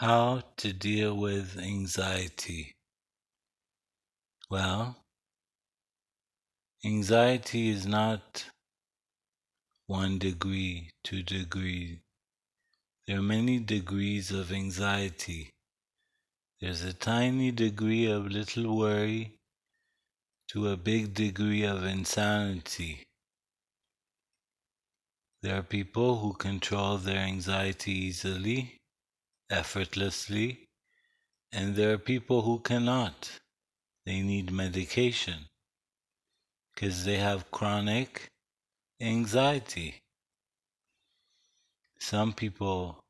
How to deal with anxiety? Well, anxiety is not one degree, two degrees. There are many degrees of anxiety. There's a tiny degree of little worry to a big degree of insanity. There are people who control their anxiety easily effortlessly, and there are people who cannot. They need medication because they have chronic anxiety. Some people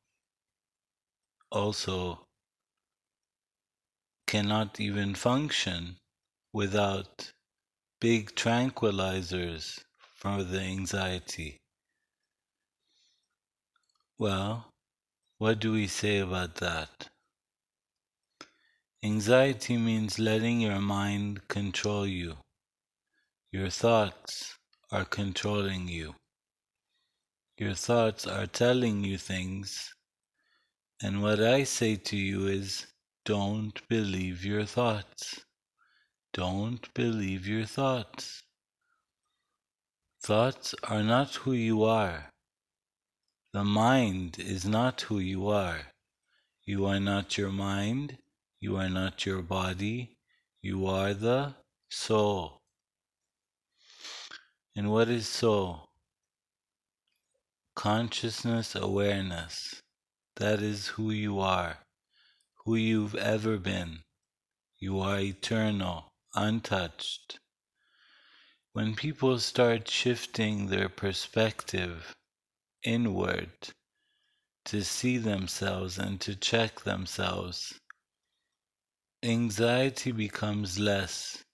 also cannot even function without big tranquilizers for the anxiety. Well, what do we say about that? Anxiety means letting your mind control you. Your thoughts are controlling you. Your thoughts are telling you things. And what I say to you is don't believe your thoughts. Don't believe your thoughts. Thoughts are not who you are. The mind is not who you are. You are not your mind. You are not your body. You are the soul. And what is soul? Consciousness awareness. That is who you are, who you've ever been. You are eternal, untouched. When people start shifting their perspective inward to see themselves and to check themselves. Anxiety becomes less.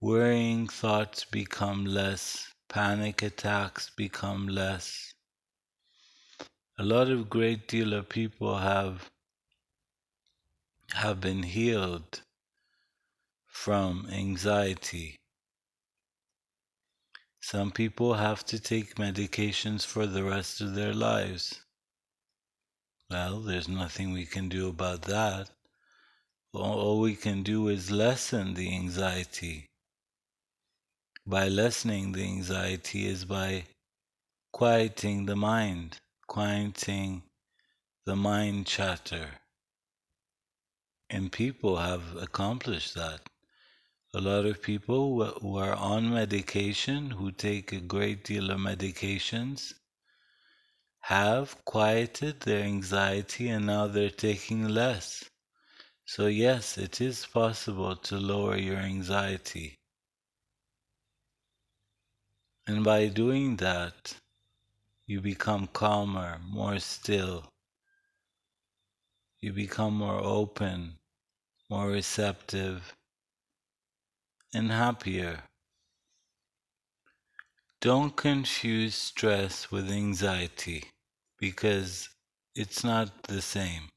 Worrying thoughts become less. Panic attacks become less. A lot of great deal of people have have been healed from anxiety some people have to take medications for the rest of their lives. Well, there's nothing we can do about that. All we can do is lessen the anxiety. By lessening the anxiety is by quieting the mind, quieting the mind chatter. And people have accomplished that. A lot of people who are on medication, who take a great deal of medications, have quieted their anxiety and now they're taking less. So, yes, it is possible to lower your anxiety. And by doing that, you become calmer, more still. You become more open, more receptive and happier. Don't confuse stress with anxiety because it's not the same.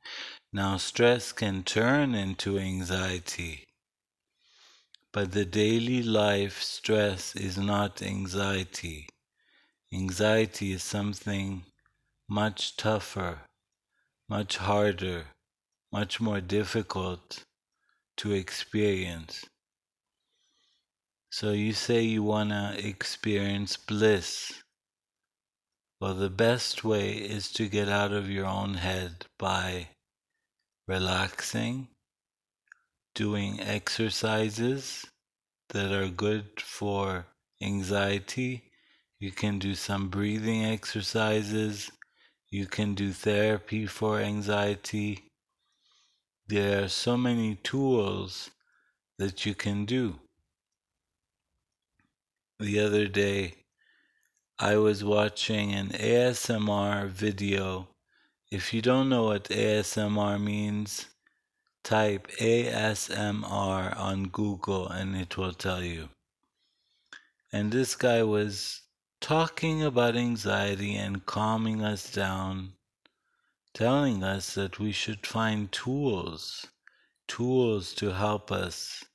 Now, stress can turn into anxiety, but the daily life stress is not anxiety. Anxiety is something much tougher, much harder, much more difficult to experience. So you say you want to experience bliss. Well, the best way is to get out of your own head by relaxing, doing exercises that are good for anxiety. You can do some breathing exercises. You can do therapy for anxiety. There are so many tools that you can do the other day, I was watching an ASMR video. If you don't know what ASMR means, type ASMR on Google and it will tell you. And this guy was talking about anxiety and calming us down, telling us that we should find tools, tools to help us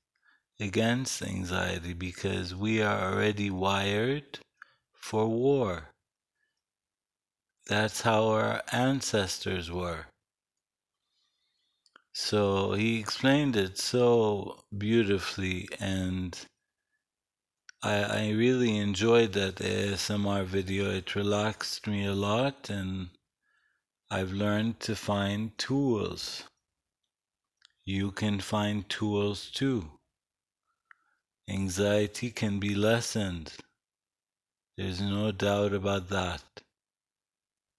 against anxiety because we are already wired for war. That's how our ancestors were. So he explained it so beautifully, and I, I really enjoyed that ASMR video. It relaxed me a lot, and I've learned to find tools. You can find tools too. Anxiety can be lessened. There's no doubt about that.